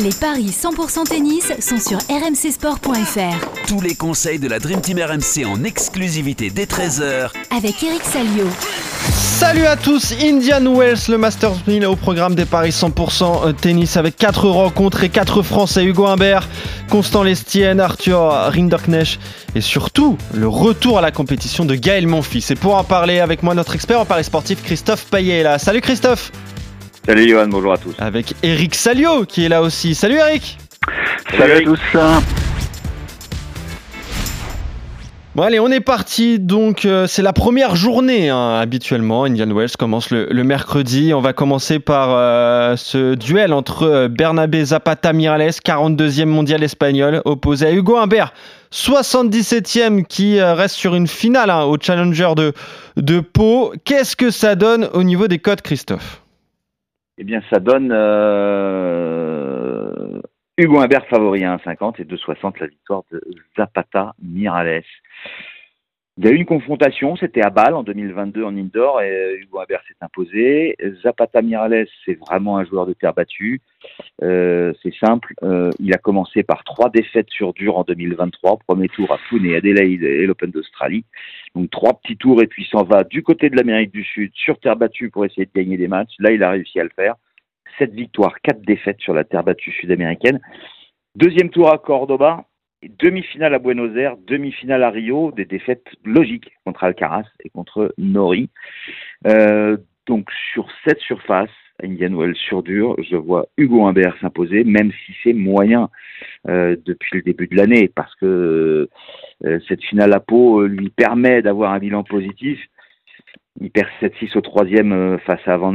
Les paris 100% tennis sont sur rmcsport.fr. Tous les conseils de la Dream Team RMC en exclusivité dès 13h Avec Eric Salio. Salut à tous, Indian Wells, le Masters 1000 au programme des paris 100% tennis avec 4 rencontres et 4 Français, Hugo Humbert, Constant Lestienne, Arthur Rinderknecht et surtout le retour à la compétition de Gaël Monfils. Et pour en parler avec moi, notre expert en paris sportif Christophe Payet est là. Salut Christophe Salut Johan, bonjour à tous. Avec Eric Salio qui est là aussi. Salut Eric Salut, à tous. Bon allez, on est parti. Donc euh, c'est la première journée hein, habituellement. Indian Wells commence le, le, mercredi. On va commencer par euh, ce duel entre euh, Bernabé Zapata Mirales, 42e mondial espagnol, opposé à Hugo Humbert, 77e qui euh, reste sur une finale hein, au Challenger de, de Pau. Qu'est-ce que ça donne au niveau des codes, Christophe? Eh bien, ça donne euh, Hugo Humbert favori à 1,50 et 2,60 la victoire de Zapata Mirales. Il y a eu une confrontation, c'était à Bâle en 2022 en indoor et Hugo Humbert s'est imposé. Zapata Mirales, c'est vraiment un joueur de terre battue. Euh, c'est simple, euh, il a commencé par trois défaites sur dur en 2023, premier tour à Pune, Adelaide et l'Open d'Australie. Donc trois petits tours et puis s'en va du côté de l'Amérique du Sud sur terre battue pour essayer de gagner des matchs. Là, il a réussi à le faire. Sept victoires, quatre défaites sur la terre battue sud-américaine. Deuxième tour à Cordoba, demi-finale à Buenos Aires, demi-finale à Rio, des défaites logiques contre Alcaraz et contre Nori. Euh, donc sur cette surface, Indian Wells sur dur, je vois Hugo Humbert s'imposer, même si c'est moyen euh, depuis le début de l'année, parce que euh, cette finale à Pau lui permet d'avoir un bilan positif. Il perd 7-6 au troisième face à Van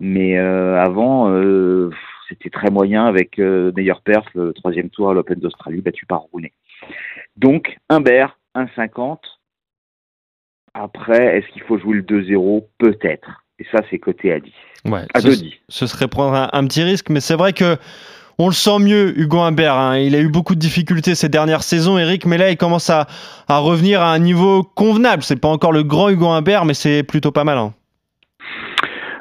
mais avant, c'était très moyen avec euh, meilleur perf, le troisième tour à l'Open d'Australie, battu par Rooney. Donc, Humbert, 1,50. Après, est-ce qu'il faut jouer le 2-0 Peut-être. Et ça, c'est côté à 10. Ouais, à ce, 2-10. ce serait prendre un, un, petit risque, mais c'est vrai que on le sent mieux, Hugo Humbert. Hein. Il a eu beaucoup de difficultés ces dernières saisons, Eric, mais là, il commence à, à revenir à un niveau convenable. C'est pas encore le grand Hugo Humbert, mais c'est plutôt pas mal. Hein.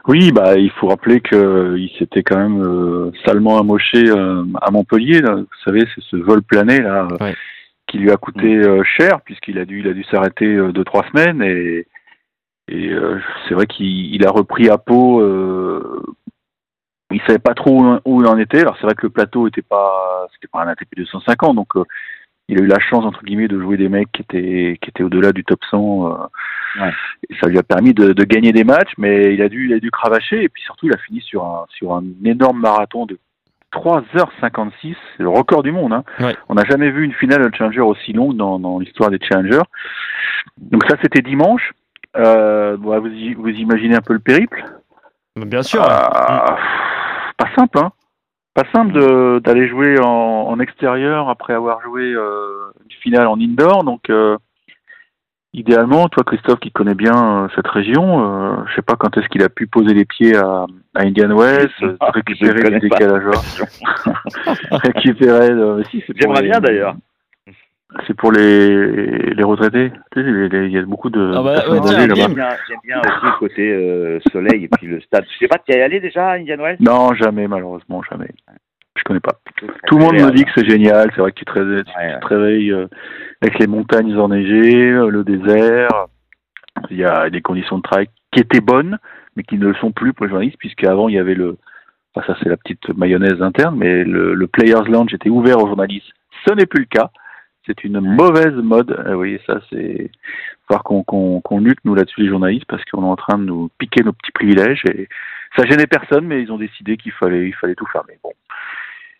Oui, bah il faut rappeler qu'il s'était quand même euh, salement amoché euh, à Montpellier. Là. Vous savez, c'est ce vol plané là Ouais. qui lui a coûté euh, cher puisqu'il a dû il a dû s'arrêter euh, deux trois semaines et et euh, c'est vrai qu'il il a repris à Pau. Euh, il savait pas trop où, où il en était. Alors c'est vrai que le plateau était pas c'était pas un ATP 250 donc euh, il a eu la chance entre guillemets de jouer des mecs qui étaient qui étaient au-delà du top 100. euh, Ouais. et ça lui a permis de, de gagner des matchs, mais il a dû il a dû cravacher et puis surtout il a fini sur un sur un énorme marathon de 3h56, c'est le record du monde. Hein. Ouais. On n'a jamais vu une finale de Challenger aussi longue dans, dans l'histoire des Challengers. Donc ça c'était dimanche. Euh, vous, vous imaginez un peu le périple? Bien sûr. Ah, Pas simple, hein Pas simple de- d'aller jouer en, en extérieur après avoir joué euh, une finale en indoor. Donc, euh, idéalement, toi, Christophe, qui connais bien euh, cette région, euh, je sais pas quand est-ce qu'il a pu poser les pieds à, à Indian Wells, Ah, récupérer connais du pas. décalage horaire, récupérer. euh, si, J'aimerais les- bien d'ailleurs. C'est pour les, les retraités. Il y a beaucoup de Ah bah, personnes ouais, tiens. J'aime bien, aussi le côté euh, soleil et puis le stade. Je sais pas, tu y es allé déjà à Indian Wells? Non, jamais, malheureusement, jamais. Je connais pas. Tout le monde me dit que c'est génial. C'est vrai que tu te réveilles, tu Ouais, ouais. te réveilles, euh, avec les montagnes enneigées, euh, le désert. Il y a des conditions de travail qui étaient bonnes, mais qui ne le sont plus pour les journalistes, puisqu'avant il y avait le. Enfin, ça, c'est la petite mayonnaise interne, mais le, le Players Lounge était ouvert aux journalistes. Ce n'est plus le cas. C'est une mauvaise mode. Euh, oui, ça, c'est. Falloir qu'on qu'on qu'on lutte, nous, là-dessus, les journalistes, parce qu'on est en train de nous piquer nos petits privilèges. Et ça gênait personne, mais ils ont décidé qu'il fallait, il fallait tout fermer. Bon.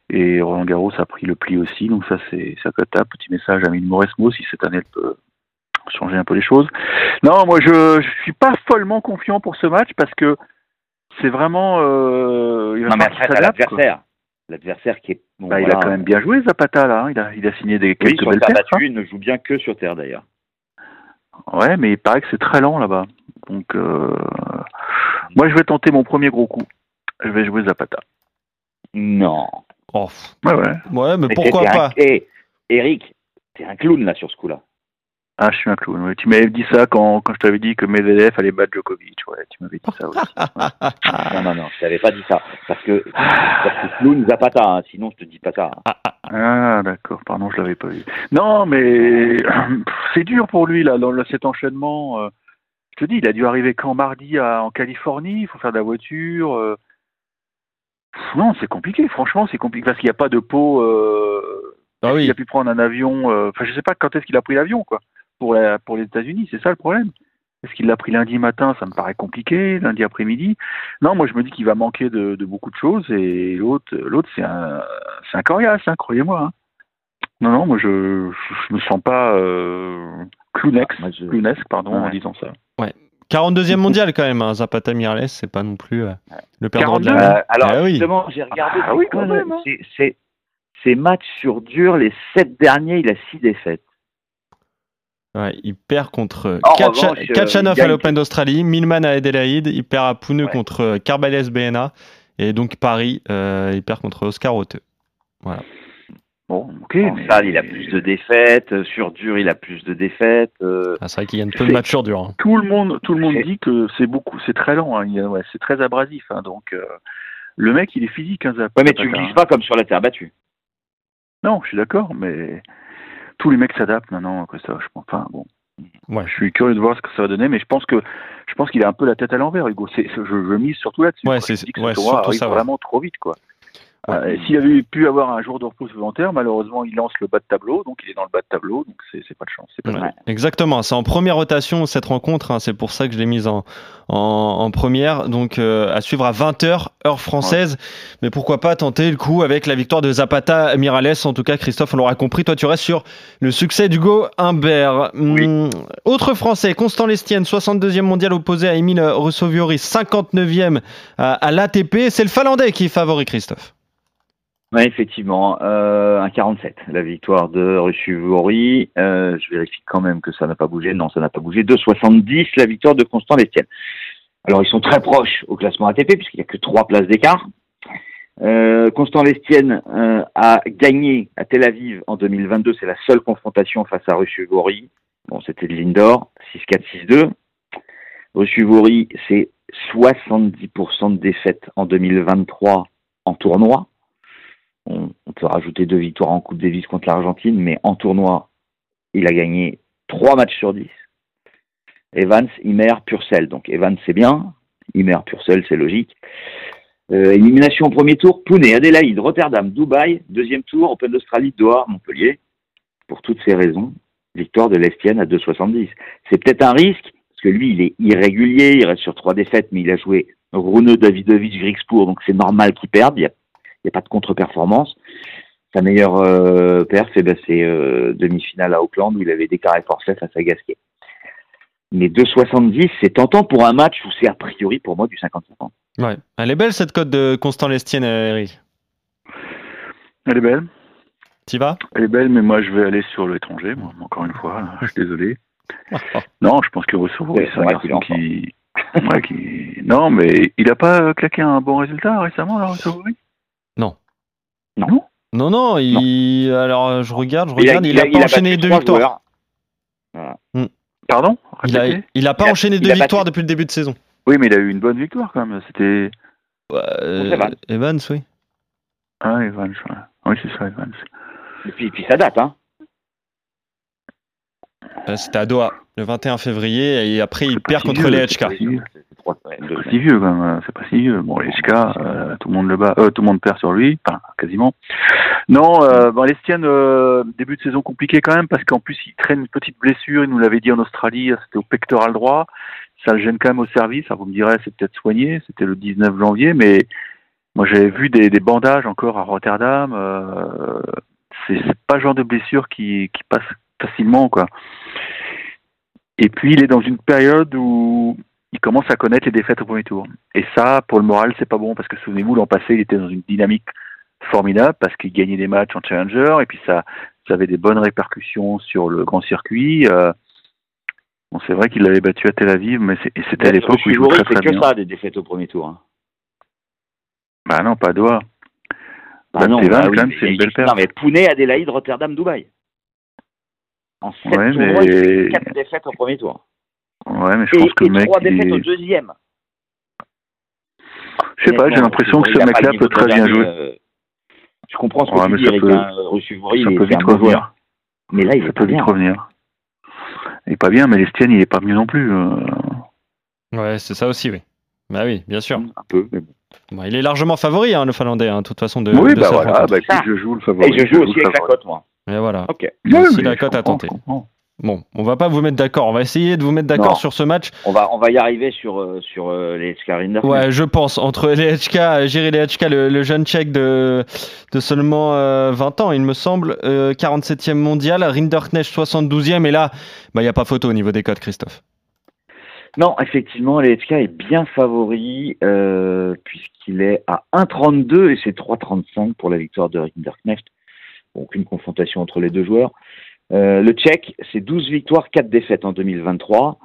Et Roland Garros a pris le pli aussi, donc ça c'est ça peut être un petit message à Mine Mauresmo si cette année elle peut changer un peu les choses. Non, moi je je suis pas follement confiant pour ce match parce que c'est vraiment euh, il va t'as s'adapte, quoi. l'adversaire. L'adversaire qui est. bon, Bah, il a quand même bien joué Zapata là, hein. il a il a signé des Oui, quelques sur belles terre hein. il ne joue bien que sur terre d'ailleurs. Ouais, mais il paraît que c'est très lent là-bas. Donc euh, moi je vais tenter mon premier gros coup. Je vais jouer Zapata. Non. Oh. Ouais ouais. ouais, mais Mais pourquoi t'es un- pas? Eh, Eric, t'es un clown là sur ce coup-là. Ah, je suis un clown. ouais. Tu m'avais dit ça quand, quand je t'avais dit que Medvedev allait battre Djokovic. Ouais, tu m'avais dit ça aussi. Non, non, non, je t'avais pas dit ça. Parce que, parce que clown Zapata, hein, sinon je te dis pas ça. hein. Ah, d'accord, pardon, je l'avais pas vu. Non, mais c'est dur pour lui, là, dans cet enchaînement. euh. Je te dis, il a dû arriver quand mardi à, en Californie, il faut faire de la voiture. euh. Pff, Non, c'est compliqué, franchement, c'est compliqué parce qu'il n'y a pas de pot. euh, Ah oui. Il a pu prendre un avion. euh, Enfin, je sais pas quand est-ce qu'il a pris l'avion, quoi, pour, la, pour les États-Unis, c'est ça le problème. Est-ce qu'il l'a pris lundi matin? Ça me paraît compliqué, lundi après-midi. Non, moi je me dis qu'il va manquer de, de beaucoup de choses et l'autre, l'autre c'est un, c'est un coriace, hein, croyez-moi. hein. Non, non, moi je, je, je me sens pas euh, je- clownesque, pardon, en Ouais. disant ça. 42e mondial quand même, hein, Zapata Mirales, c'est pas non plus euh, le perdant de 42, la Euh, alors, Ah oui. justement, j'ai regardé. Ah oui, quand même, hein. C'est- c'est- Ces matchs sur dur, les sept derniers, il a six défaites. Ouais, il perd contre revanche, euh, Kachanov à l'Open d'Australie, Milman à Adelaide, il perd à Pune Ouais. contre euh, Carbales BNA, et donc Paris, euh, il perd contre Oscar Rote. Bon, ok, En mais salle, il a plus de défaites. euh, Sur dur, il a plus de défaites. euh, Ah, c'est vrai qu'il gagne peu de matchs sur dur. hein. tout le monde, tout le monde dit que c'est beaucoup, c'est très lent, hein, ouais, c'est très abrasif, hein, donc euh, le mec il est physique, hein, Ouais, mais tu hein. glisses pas comme sur la terre battue. Non, je suis d'accord, mais tous les mecs s'adaptent maintenant, Christophe. Je pense. Enfin, bon. Ouais. Je suis curieux de voir ce que ça va donner, mais je pense que je pense qu'il a un peu la tête à l'envers, Hugo. C'est, c'est- je, je mise surtout là-dessus. Ouais, c'est- ouais, surtout arrive ça, ouais. vraiment trop vite, quoi. Ouais. Euh, S'il avait pu avoir un jour de repos supplémentaire, malheureusement, il lance le bas de tableau, donc il est dans le bas de tableau, donc c'est, pas de chance. Pas Ouais. Exactement, c'est en première rotation cette rencontre, hein, c'est pour ça que je l'ai mise en, en, en première, donc euh, à suivre à 20h, heure française, mais pourquoi pas tenter le coup avec la victoire de Zapata Mirales, en tout cas Christophe, on l'aura compris, toi tu restes sur le succès d'Hugo Humbert. Hum, autre français, Constant Lestienne, 62e mondial opposé à Emile Russoviori, 59e à, à l'ATP, c'est le Finlandais qui est favori Christophe. Oui, effectivement, euh, un 47, la victoire de Ruchuvori. Euh, je vérifie quand même que ça n'a pas bougé. Non, ça n'a pas bougé. 2,70 la victoire de Constant Lestienne. Alors, ils sont très proches au classement ATP puisqu'il n'y a que trois places d'écart. Euh, Constant Lestienne euh, a gagné à Tel Aviv en 2022. C'est la seule confrontation face à Ruchuvori. Bon, c'était de l'indoor, 6-4, 6-2. Ruchuvori, c'est 70% de défaites en 2023 en tournoi. On, peut rajouter deux victoires en Coupe Davis contre l'Argentine, mais en tournoi, il a gagné trois matchs sur 10. Evans, Imer, Purcell. Donc Evans, c'est bien. Imer, Purcell, c'est logique. Euh, élimination au premier tour, Pune, Adélaïde, Rotterdam, Dubaï. Deuxième tour, Open d'Australie, Doha, Montpellier. Pour toutes ces raisons, victoire de l'Estienne à 2,70. C'est peut-être un risque, parce que lui, il est irrégulier, il reste sur trois défaites, mais il a joué Rune, Davidovic, Grixpour, donc c'est normal qu'il perde. Il n'y a pas de contre-performance. Sa meilleure euh, perf, eh ben, c'est euh, demi-finale à Auckland où il avait déclaré forfait face à Gasquet. Mais 2,70, c'est tentant pour un match où c'est a priori pour moi du 50-50. Ouais. Elle est belle cette cote de Constant Lestienne, euh, Eric? Elle est belle. T'y vas? Elle est belle, mais moi je vais aller sur l'étranger, moi, encore une fois. là. Je suis désolé. Non, je pense que Rousseau, Ouais, c'est un garçon qui... ouais, qui... Non, mais il a pas claqué un bon résultat récemment, là, Rousseau Non, non, il... alors je regarde, je regarde, il, il a, a- pas il a enchaîné deux victoires. joueurs. Pardon Il a, Répétez il a pas Il a- enchaîné deux battu- victoires depuis le début de saison. Oui, mais il a eu une bonne victoire quand même. C'était. Euh, Evans. Evans, oui. Ah, Evans, ouais. Oui, c'est ça, Evans. Et puis, et puis ça date, hein. Euh, C'était à Doha, le 21 février, et après il perd contre les HK. C'est semaines, pas si vieux quand même, c'est pas si vieux. Bon, les HK, euh, tout le monde le bat, euh, tout le monde perd sur lui, enfin, quasiment. Non, euh, bon, l'Estienne, euh, début de saison compliqué quand même, parce qu'en plus il traîne une petite blessure, il nous l'avait dit en Australie, c'était au pectoral droit, ça le gêne quand même au service, alors vous me direz c'est peut-être soigné, c'était le 19 janvier, mais moi j'avais vu des, des bandages encore à Rotterdam, euh, c'est c'est pas le genre de blessure qui, qui passe facilement, quoi. Et puis il est dans une période où il commence à connaître les défaites au premier tour. Et ça, pour le moral, c'est pas bon parce que souvenez-vous, l'an passé, il était dans une dynamique formidable parce qu'il gagnait des matchs en challenger et puis ça, ça avait des bonnes répercussions sur le grand circuit. Euh, bon, c'est vrai qu'il l'avait battu à Tel Aviv, mais c'était à l'époque où il jouait très c'est très que ça, des défaites au premier tour. hein. Bah non, pas à Doha. Bah Bah, non, bah oui, c'est une il- belle paire. Non, mais Pune, Adélaïde, Rotterdam, Dubaï. En 7 Ouais, mais- il fait 4 défaites au premier tour. Ouais, mais je Et, pense que et le mec. 3 il défaites est- au deuxième. Je sais pas, j'ai l'impression que ce mec-là peut très bien jouer. euh, Je comprends ce que Ouais, tu mais dis, ça Eric. peut- Hein, Ça un vite revenir. Mais là, il Ça est peut pas vite bien. revenir. Il est pas bien, mais l'Estienne, il est pas mieux non plus. euh. Ouais, c'est ça aussi, oui. Bah oui, bien sûr. Un peu, mais bon. Bon, il est largement favori, hein, le Finlandais, hein, de toute façon, de, oui, de bah voilà, rencontre. bah je joue le favori. Et je joue aussi avec la cote, moi. Et voilà. Ok. Ouais, Si la cote à comprends, tenter. Bon, on va pas vous mettre d'accord. On va essayer de vous mettre d'accord sur ce match. On va, on va y arriver sur, euh, sur euh, les Skarinder. Ouais, je pense. Entre Lehečka, Jiri Lehečka, le, le jeune tchèque de, de seulement euh, 20 ans, il me semble, euh, 47e mondial, Rinderknecht 72e, et là, bah, il n'y a pas photo au niveau des codes, Christophe. Non, effectivement, l'ESK est bien favori euh, puisqu'il est à 1,32 et c'est 3,35 pour la victoire de Rinderknecht. Donc une confrontation entre les deux joueurs. Euh, le Tchèque, c'est 12 victoires, 4 défaites en 2023.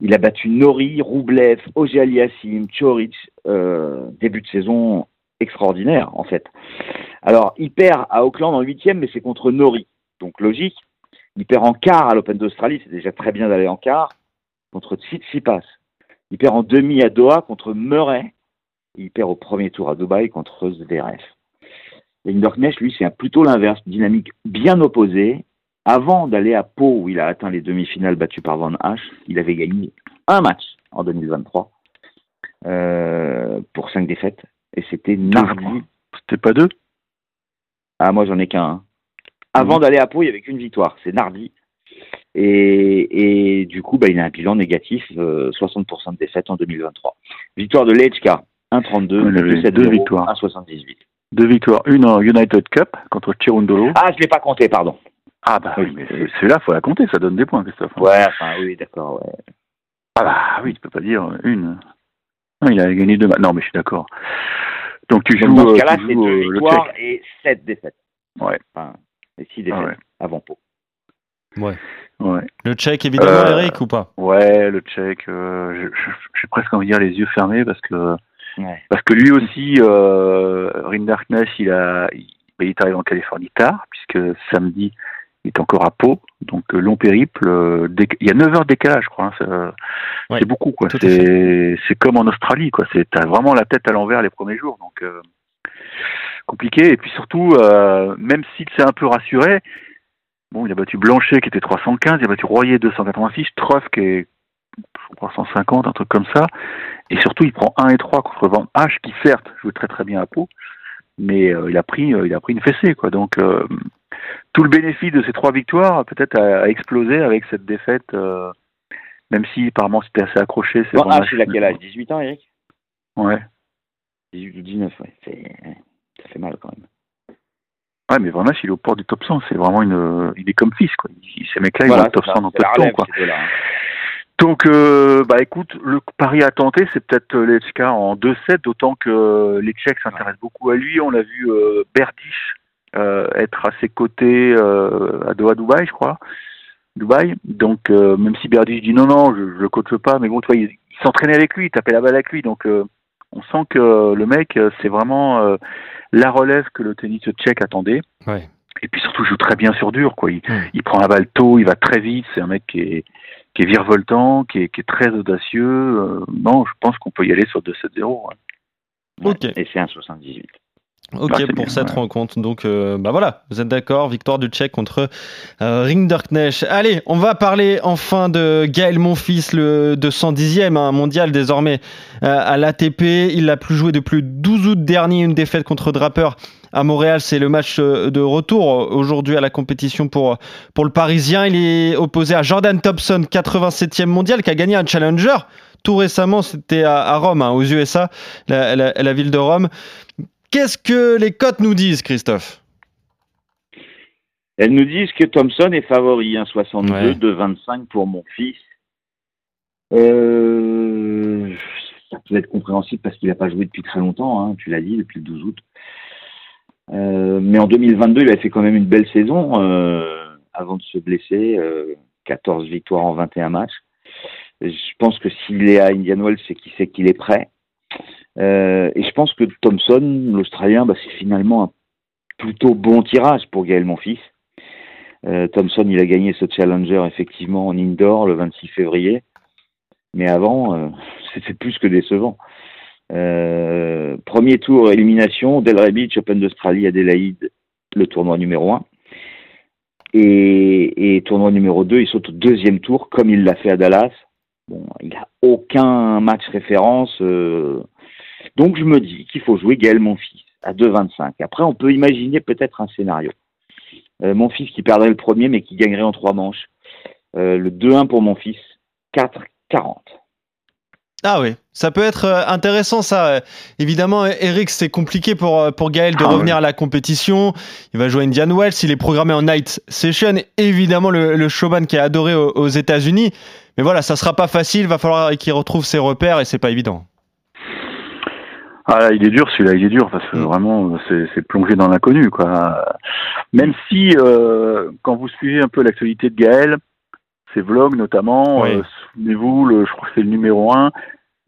Il a battu Nori, Roublev, Ogialiassim, Choric. Euh, début de saison extraordinaire, en fait. Alors, il perd à Auckland en huitième, mais c'est contre Nori. Donc, logique. Il perd en quart à l'Open d'Australie. C'est déjà très bien d'aller en quart contre Tsitsipas. Il perd en demi à Doha contre Murray. Et il perd au premier tour à Dubaï contre Zverev. Linderknecht, lui, c'est plutôt l'inverse, dynamique bien opposée. Avant d'aller à Pau, où il a atteint les demi-finales battues par Van Hache, il avait gagné un match en 2023 euh, pour cinq défaites. Et c'était mardi. C'était pas deux? Ah, moi, j'en ai qu'un. hein. Avant d'aller à Pau, il n'y avait qu'une victoire. C'est Nardi. Et, et du coup, bah, il a un bilan négatif, euh, 60% de défaites en 2023. Victoire de Lechka, 1,32. Ouais, il avait 2,70, deux victoires. 1,78. Deux victoires, une en United Cup contre Chirundolo. Ah, je ne l'ai pas compté, pardon. Ah bah oui, mais celui-là, faut la compter, ça donne des points, Christophe. Ouais, enfin, oui, d'accord, ouais. Ah bah oui, tu peux pas dire une. Non, il a gagné deux matchs. Non, mais je suis d'accord. Donc tu joues, dans ce euh, cas-là, tu c'est joues, deux euh, le victoires et sept défaites. Ouais. Enfin, et six défaites Ah ouais. avant Pau. Ouais. Ouais. Le tchèque, évidemment, Euh, Eric, ou pas? Ouais, le Tchèque, euh, je- je- j'ai presque envie de dire les yeux fermés parce que Ouais. parce que lui aussi, euh, Rinderknecht, il a, il, ben, il est arrivé en Californie tard puisque samedi est encore à Pau, donc euh, long périple. euh, il y a 9 heures de décalage, je crois. hein, c'est Ouais, beaucoup, quoi. C'est comme en Australie, quoi. C'est t'as vraiment la tête à l'envers les premiers jours, donc euh, compliqué. Et puis surtout, euh, même s'il s'est un peu rassuré, bon, il a battu Blanchet qui était 315, il a battu Royer 286, Truff qui est je crois 150, un truc comme ça. Et surtout, il prend 1 et 3 contre Van H qui certes joue très très bien à Pau, mais il a pris il a pris une fessée, quoi. Donc tout le bénéfice de ces trois victoires peut-être a, a explosé avec cette défaite. euh, même si apparemment c'était assez accroché. c'est Bon, ah, a mais quel âge 18 ans, Eric? Ouais. 18 ou 19, ouais. C'est- Ça fait mal quand même. Ouais, mais Van Hache, il est au port du top 100. C'est vraiment une. Il est comme fils, quoi. Il- Ces mecs-là, ils vont au top c'est ça, 100 dans c'est peu de temps, quoi. hein. Donc, euh, bah écoute, le pari à tenter, c'est peut-être euh, Lechka en 2-7, d'autant que les Tchèques s'intéressent beaucoup à lui. On l'a vu euh, Berdych euh, être à ses côtés euh, à Doha, Dubaï, je crois. Dubaï. Donc, euh, même si Berdych dit non, non, je, je le coache pas, mais bon, tu vois, il, il s'entraînait avec lui, il tapait la balle avec lui. Donc, euh, on sent que le mec, euh, c'est vraiment euh, la relève que le tennis tchèque attendait. Ouais. Et puis surtout, il joue très bien sur dur, quoi. Il, il prend la balle tôt, il va très vite. C'est un mec qui est, qui est virevoltant, qui est, qui est très audacieux. Euh, non, je pense qu'on peut y aller sur 2-7-0. ouais. Ok. Et c'est un 78. Ok pour bien, cette ouais. rencontre. Donc euh, bah voilà, vous êtes d'accord, victoire du Tchèque contre euh. Allez, on va parler enfin de Gaël Monfils, le 210e hein, mondial désormais euh, à l'ATP. Il n'a plus joué depuis le 12 août dernier, une défaite contre Draper à Montréal. C'est le match euh, de retour aujourd'hui à la compétition pour, pour le Parisien. Il est opposé à Jordan Thompson, 87e mondial, qui a gagné un challenger. Tout récemment, c'était à, à Rome, hein, aux USA, la, la- la ville de Rome. Qu'est-ce que les cotes nous disent, Christophe? Elles nous disent que Thompson est favori, hein, 62 Ouais. de 25 pour mon fils. Euh, ça peut être compréhensible parce qu'il n'a pas joué depuis très longtemps, hein, tu l'as dit, depuis le 12 août. Euh, mais en 2022, il a fait quand même une belle saison euh, avant de se blesser. euh, 14 victoires en 21 matchs. Je pense que s'il est à Indian Wells, c'est qu'il sait qu'il est prêt. Euh, et je pense que Thompson, l'Australien, bah, c'est finalement un plutôt bon tirage pour Gaël Monfils. Euh, Thompson, il a gagné ce challenger effectivement en indoor le 26 février. Mais avant, euh, c'était plus que décevant. Euh, premier tour, élimination, Delray Beach, Open d'Australie, Adélaïde, le tournoi numéro 1. Et, et tournoi numéro 2, il saute au deuxième tour, comme il l'a fait à Dallas. Bon, il n'a aucun match référence. euh, donc je me dis qu'il faut jouer Gaël Monfils à 2,25. Après, on peut imaginer peut-être un scénario. Euh, mon fils qui perdrait le premier, mais qui gagnerait en trois manches. Euh, le 2-1 pour mon fils, 4-40. Ah oui, ça peut être intéressant ça. Évidemment, Eric, c'est compliqué pour, pour Gaël de Ah revenir à la compétition. Il va jouer Indian Wells, il est programmé en night session. Évidemment, le, le showman qui est adoré aux, aux États-Unis. Mais voilà, ça sera pas facile, va falloir qu'il retrouve ses repères et c'est pas évident. Ah là, il est dur celui-là, il est dur parce que Mm. vraiment c'est plongé dans l'inconnu quoi. Même si euh, quand vous suivez un peu l'actualité de Gaël, ses vlogs notamment, Oui. euh, souvenez-vous, le, je crois que c'est le numéro un,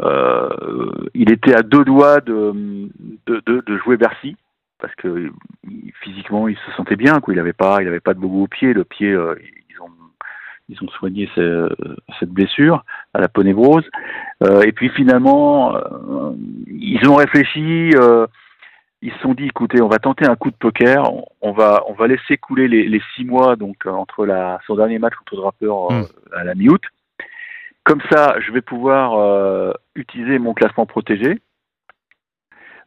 euh, il était à deux doigts de, de, de, de jouer Bercy parce que physiquement il se sentait bien quoi. Il avait pas, il avait pas de bobo au pied, le pied ils ont soigné ce- cette blessure à la peau névrose. Euh, et puis finalement, euh, ils ont réfléchi, euh, ils se sont dit, écoutez, on va tenter un coup de poker, on, on va, on va laisser couler les, les six mois donc euh, entre la, son dernier match contre Draper euh, Mm. à la mi-août. Comme ça, je vais pouvoir utiliser mon classement protégé.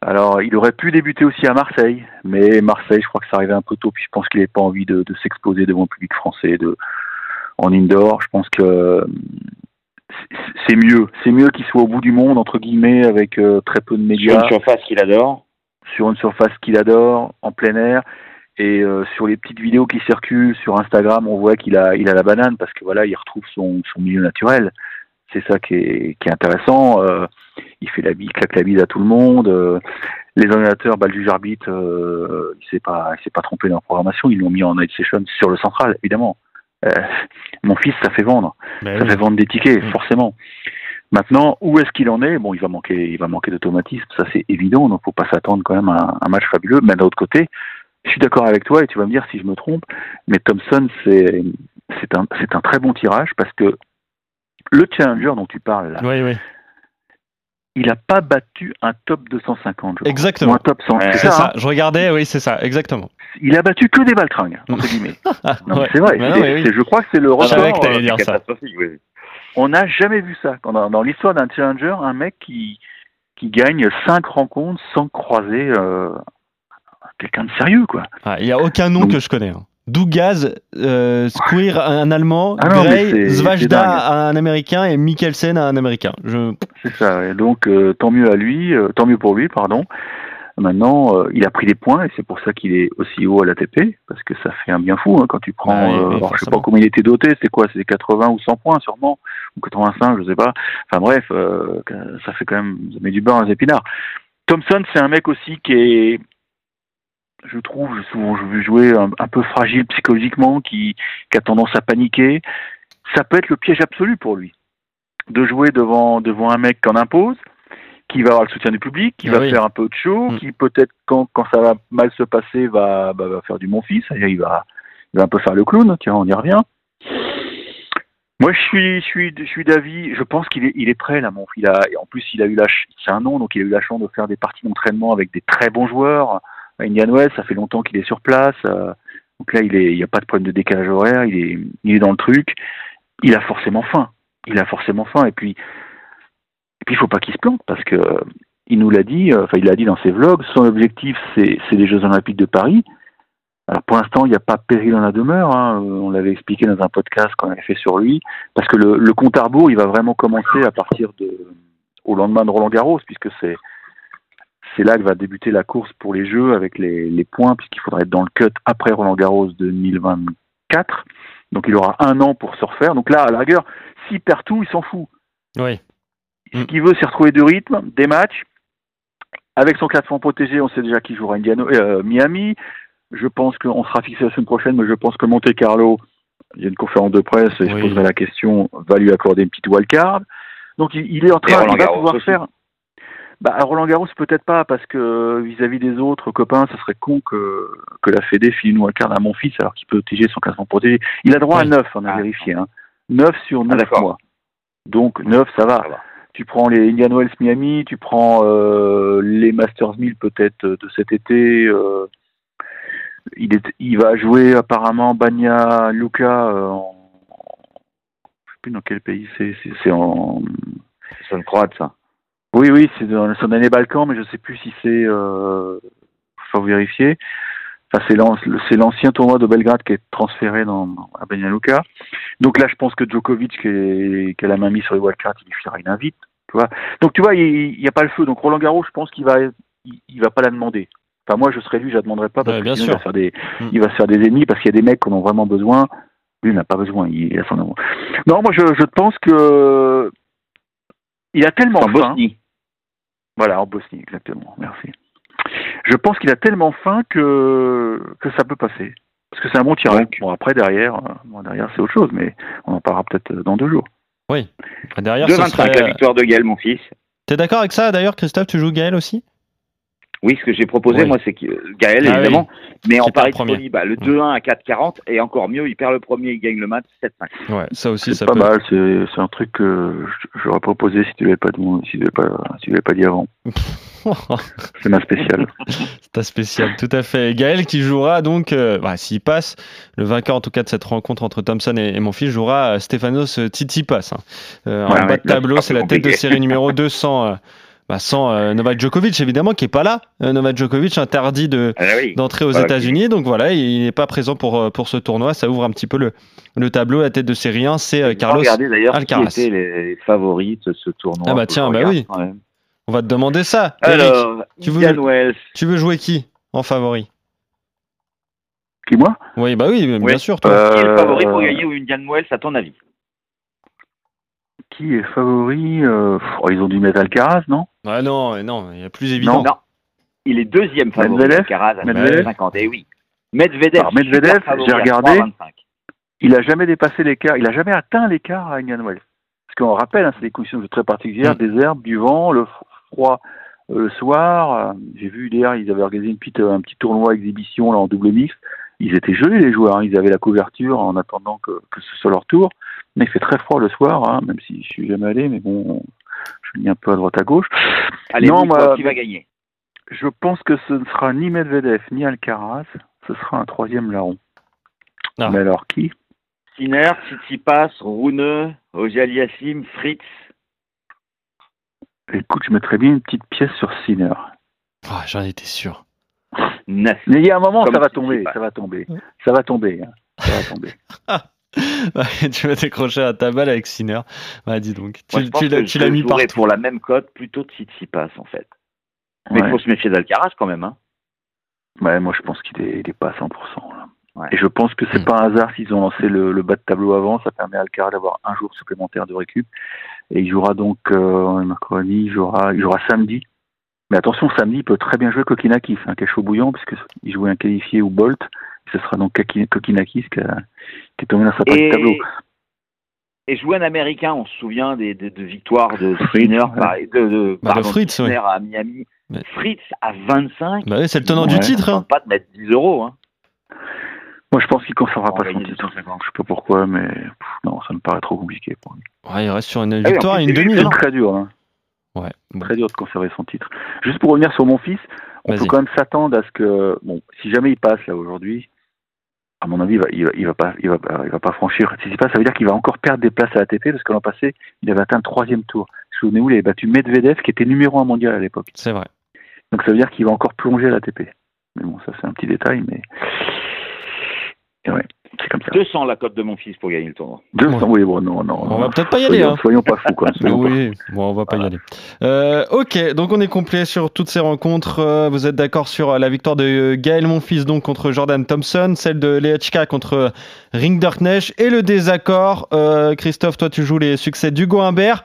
Alors, il aurait pu débuter aussi à Marseille, mais Marseille, je crois que ça arrivait un peu tôt, puis je pense qu'il n'avait pas envie de, de s'exposer devant le public français de, en indoor. Je pense que c'est- mieux. C'est mieux qu'il soit au bout du monde, entre guillemets, avec euh, très peu de Sur médias, une surface qu'il adore. sur une surface qu'il adore, en plein air. Et euh, sur les petites vidéos qui circulent sur Instagram, on voit qu'il a, il a la banane parce que voilà, il retrouve son, son milieu naturel. C'est ça qui est, qui est intéressant. Euh, il fait la bise, claque la bise à tout le monde. Les ordinateurs, bah, le juge arbitre, il s'est pas, il s'est pas trompé dans la programmation. Ils l'ont mis en night session sur le central, évidemment. Euh, mon fils, ça fait vendre Ben ça oui. fait vendre des tickets, Mm. forcément. Maintenant, où est-ce qu'il en est? Bon, il va manquer, il va manquer d'automatisme, ça c'est évident. Donc, faut pas s'attendre quand même à un, un match fabuleux. Mais d'un autre côté, je suis d'accord avec toi et tu vas me dire si je me trompe. Mais Thompson, c'est c'est un c'est un très bon tirage parce que le challenger dont tu parles là, Oui, oui. Il a pas battu un top 250. je crois. Exactement. Ou un top 100. Ouais, c'est ça. ça, hein je regardais, oui, c'est ça, exactement. il a battu que des baltringues entre guillemets. Mais Ouais. c'est vrai. Non, oui. c'est- je crois que c'est le record. que t'allais euh, dire ça. oui. On n'a jamais vu ça. Dans, l'histoire d'un challenger, un mec qui, qui gagne cinq rencontres sans croiser euh, quelqu'un de sérieux, quoi. Ah, Il n'y a aucun nom Donc- que je connais. hein. Dougaz, euh, Squeer, un Allemand, Ah non, Gray, Zvajda, un Américain et Mikkelsen, un Américain. Je... C'est ça. Et donc, euh, tant mieux à lui, euh, tant mieux pour lui, pardon. Maintenant, euh, il a pris des points et c'est pour ça qu'il est aussi haut à l'ATP, parce que ça fait un bien fou hein, quand tu prends. Bah oui, oui, alors, je sais pas combien il était doté, c'est quoi C'est 80 ou 100 points sûrement, ou 85, je sais pas. Enfin bref, ça fait quand même, ça met du beurre dans les épinards. Thompson, c'est un mec aussi qui est, je trouve, souvent vu jouer un, un peu fragile psychologiquement, qui, qui a tendance à paniquer. Ça peut être le piège absolu pour lui de jouer devant devant un mec qui en impose, qui va avoir le soutien du public, qui Ah va oui. faire un peu de show, Mm. qui peut-être quand, quand ça va mal se passer va, bah, va faire du mon fils, il va il va un peu faire le clown, tiens on y revient. Moi je suis je suis je suis d'avis, je pense qu'il est il est prêt là mon il a en plus il a eu la c'est un nom donc il a eu la chance de faire des parties d'entraînement avec des très bons joueurs. À Indian Wells, ça fait longtemps qu'il est sur place. euh, donc là il est il y a pas de problème de décalage horaire, il est dans le truc. Il a forcément faim. Il a forcément faim et puis et puis il faut pas qu'il se plante parce que euh, il nous l'a dit, euh, enfin il l'a dit dans ses vlogs, son objectif c'est les Jeux Olympiques de Paris. Alors pour l'instant il n'y a pas péril dans la demeure, hein. On l'avait expliqué dans un podcast qu'on avait fait sur lui, parce que le, le compte à rebours il va vraiment commencer à partir de au lendemain de Roland Garros puisque c'est c'est là que va débuter la course pour les Jeux avec les, les points puisqu'il faudra être dans le cut après Roland Garros 2024. Donc il aura un an pour se refaire. Donc là à la rigueur s'il perd tout il s'en fout. Oui. Ce qu'il veut, c'est retrouver du rythme, des matchs. Avec son classement protégé, on sait déjà qu'il jouera Indiano, euh, Miami. Je pense qu'on sera fixé la semaine prochaine, mais je pense que Monte Carlo, il y a une conférence de presse, et je poserai la question, va lui accorder une petite wildcard. Donc il, il est en train, il va pouvoir aussi. faire. Bah, à Roland Garros, peut-être pas, parce que vis-à-vis des autres copains, ça serait con que, que la Fédé file une wildcard à mon fils alors qu'il peut protéger son classement protégé. Il a droit Oui. à 9, on a Ah. vérifié. Hein. 9 sur 9 d'accord. mois. Donc 9, ça va. Ça va. Tu prends les Indian Wells Miami, tu prends euh, les Masters 1000 peut-être euh, de cet été. euh, il, est, il va jouer apparemment Banya Luka euh, en... Je sais plus dans quel pays c'est. c'est- C'est en... Ça ne croate, ça. Oui, oui, c'est dans son année Balkan, mais je sais plus si c'est. Euh... Faut vérifier. Enfin, c'est l'an- c'est l'ancien tournoi de Belgrade qui est transféré dans, à Banja Luka. Donc là, je pense que Djokovic, qui, est- qui a la main mise sur les wildcards, il lui filera une invite. Tu vois Donc tu vois, il n'y a pas le feu. Donc Roland Garros, je pense qu'il va, il, il va pas la demander. Enfin, moi, je serais lui, je la demanderais pas parce Ouais, que sinon, il va, faire des, Mm. il va se faire des ennemis parce qu'il y a des mecs qui en ont vraiment besoin. Lui, il n'a pas besoin. Il, il a son amour. Non, moi, je, je pense que il a tellement En faim. Bosnie. Voilà, en Bosnie, exactement. Merci. Je pense qu'il a tellement faim que, que ça peut passer. Parce que c'est un bon tirage. Bon, après, derrière, euh, bon, derrière c'est autre chose, mais on en parlera peut-être euh, dans deux jours. Oui. Derrière, ce 2-25, serait... la victoire de Gaël, mon fils. T'es d'accord avec ça d'ailleurs, Christophe Tu joues Gaël aussi? Oui, ce que j'ai proposé, Oui. moi, c'est que euh, Gaël, Ah évidemment, mais en pari le de premier. folie, bah, le Mm. 2-1 à 4-40, et encore mieux, il perd le premier, il gagne le match 7-5. Ouais, ça aussi, C'est ça pas peut. mal, c'est c'est un truc que j'aurais proposé si tu l'avais pas, si tu l'avais pas, si tu l'avais pas dit avant. C'est ma spéciale. C'est ta spécial, tout à fait. Gaël qui jouera donc, euh, bah, s'il passe, le vainqueur en tout cas de cette rencontre entre Thompson et, et mon fils jouera euh, Stefanos Tsitsipas. Hein. Euh, Ouais, en bas de tableau, c'est la tête de série numéro 200. euh, bah, sans euh, Novak Djokovic évidemment qui est pas là. Euh, Novak Djokovic interdit de Ah oui. d'entrer aux Voilà, États-Unis, donc voilà, il n'est pas présent pour euh, pour ce tournoi. Ça ouvre un petit peu le le tableau. La tête de série 1, c'est euh, Carlos. Regardez d'ailleurs qui Alcaraz. étaient les favoris de ce tournoi. Ah bah tiens, bah oui. On va te demander ça. Eric, tu veux- Indian Wells. tu veux jouer qui en favori? Qui, moi? Oui, bah oui, bien Oui. sûr. Toi. Euh, Qui est le favori pour gagner au Indian Wells, à ton avis? Qui est favori euh, oh, Ils ont dû mettre Alcaraz, non? Ah non, euh, non, il y a plus évident. Non. Il est deuxième favori. Medvedev Alcaraz à Medvedev 50. Et oui. Medvedev. Alors, Medvedev, j'ai regardé. 3,25. Il a jamais dépassé l'écart, il a jamais atteint l'écart à Indian Wells. Parce qu'on rappelle, hein, c'est des conditions très particulières, Mm. des herbes, du vent, le froid euh, le soir. euh, J'ai vu hier, ils avaient organisé une petite, un petit tournoi exhibition là en double mix. Ils étaient gelés les joueurs, hein. ils avaient la couverture en attendant que, que ce soit leur tour. Mais il fait très froid le soir, hein, même si je suis jamais allé, mais bon, je lis un peu à droite à gauche. Allez, Non, moi- qui va gagner Je pense que ce ne sera ni Medvedev ni Alcaraz, ce sera un troisième larron. Ah. Mais alors qui? Sinner, Tsitsipas, Rune, Ojaliassim, Fritz. Écoute, je mettrais bien une petite pièce sur Sinner. Ah, J'en étais sûr. 9. Mais il y a un moment, ça va tomber, ça va tomber, ça va tomber, hein. ça va tomber. Ouais, tu vas t'accrocher à ta balle avec Sinner. Bah, dis donc. Moi, Tu, l'as tu mis partout. pour la même cote plutôt de Tsitsipas, en fait. Mais il Ouais. faut se méfier d'Alcaraz quand même. Hein. Ouais, moi je pense qu'il est, il est pas à 100%. Là. Ouais. Et je pense que c'est Mm. pas un hasard s'ils ont lancé le, le bas de tableau avant, ça permet à Alcaraz d'avoir un jour supplémentaire de récup. Et il jouera donc euh, mercredi, il jouera, il jouera samedi. Mais attention, samedi, il peut très bien jouer Kokinakis, un cachot bouillant, puisqu'il jouait un qualifié ou Bolt. Ce sera donc Kokinakis qui, qui est tombé dans sa partie de tableau. Et, jouer un Américain, on se souvient des, des- de victoires de ouais. par- de, de, Bah, pardon, Fritz, à Miami. Ouais. Fritz à 25. Bah oui, c'est le tenant Ouais. du titre. Hein. pas de mettre 10 euros. Hein. Moi je pense qu'il ne conservera On pas son titre. 250. Je sais pas pourquoi, mais pff, non, ça me paraît trop compliqué pour lui. Ouais, il reste sur une oui, victoire et une c'est demi. lui, hein. C'est très dur, hein. Ouais. bon. très dur de conserver son titre. Juste pour revenir sur mon fils, on peut quand même s'attendre à ce que, bon, si jamais il passe là aujourd'hui, à mon avis, il va, il va, il va pas, il va, pas- il va pas franchir. Si c'est pas, ça veut dire qu'il va encore perdre des places à l'ATP parce que l'an passé, il avait atteint le troisième tour. Souvenez-vous, il avait battu Medvedev qui était numéro un mondial à l'époque. C'est vrai. Donc ça veut dire qu'il va encore plonger à l'ATP. Mais bon, ça c'est un petit détail, mais ouais, c'est comme ça. 200 la cote de mon fils pour gagner le tournoi. 200, oui, bon, non, non. On va peut-être pas y aller. Soyons, Hein. soyons pas fous, quoi. soyons pas Oui, bon, on va pas y aller. Euh, ok, donc on est complet sur toutes ces rencontres. Euh, Vous êtes d'accord sur euh, la victoire de Gaël Monfils donc contre Jordan Thompson, celle de Lechka contre Ringderknecht et le désaccord. euh, Christophe, toi tu joues les succès d'Hugo Humbert,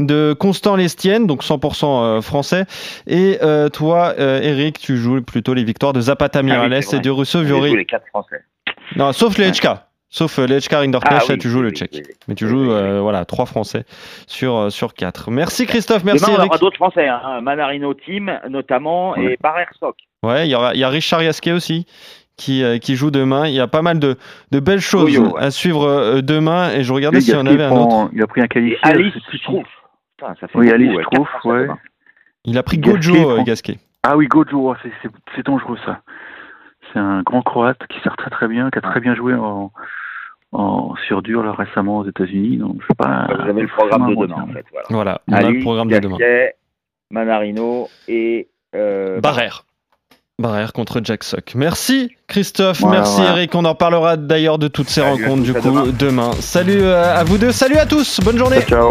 de Constant Lestienne, donc 100% euh, français, et euh, toi, euh, Eric, tu joues plutôt les victoires de Zapata Miralles c'est et de Russo Viori. les 4 français. Non, sauf Lechka. Sauf euh, Lechkar Inderknecht, Ah là oui, tu joues oui, le tchèque. oui, oui. Mais tu joues oui, oui. euh, voilà trois Français sur euh, sur quatre. Merci Christophe, merci Demain, on Eric. aura d'autres Français, hein, Manarino Team notamment, Ouais. et Barrer Sock. Ouais, il y aura il y a Richard Gasquet aussi qui euh, qui joue demain. Il y a pas mal de de belles choses ouais. à suivre euh, demain et je regardais s'il y en avait un autre. Il a pris un Et qualifié. Alice Strouf. Putain, ça fait Oui, Alice Strouf, ouais. Il a pris Gasquet Gojo euh, Gasquet. Ah oui, Gojo, c'est dangereux ça. C'est un grand croate qui sert très très bien, qui a très bien joué en, en sur dur là, récemment aux États-Unis. Donc je sais pas. Vous avez le programme de demain, bon, en fait. Voilà. Voilà, on a le programme de demain. Manarino et euh, Barrère. Barrère contre Jack Sock. Merci Christophe, Voilà, merci voilà. Eric. On en reparlera d'ailleurs de toutes ces Salut rencontres tous, du coup demain. demain. Salut euh, à vous deux, salut à tous, bonne journée. Ciao.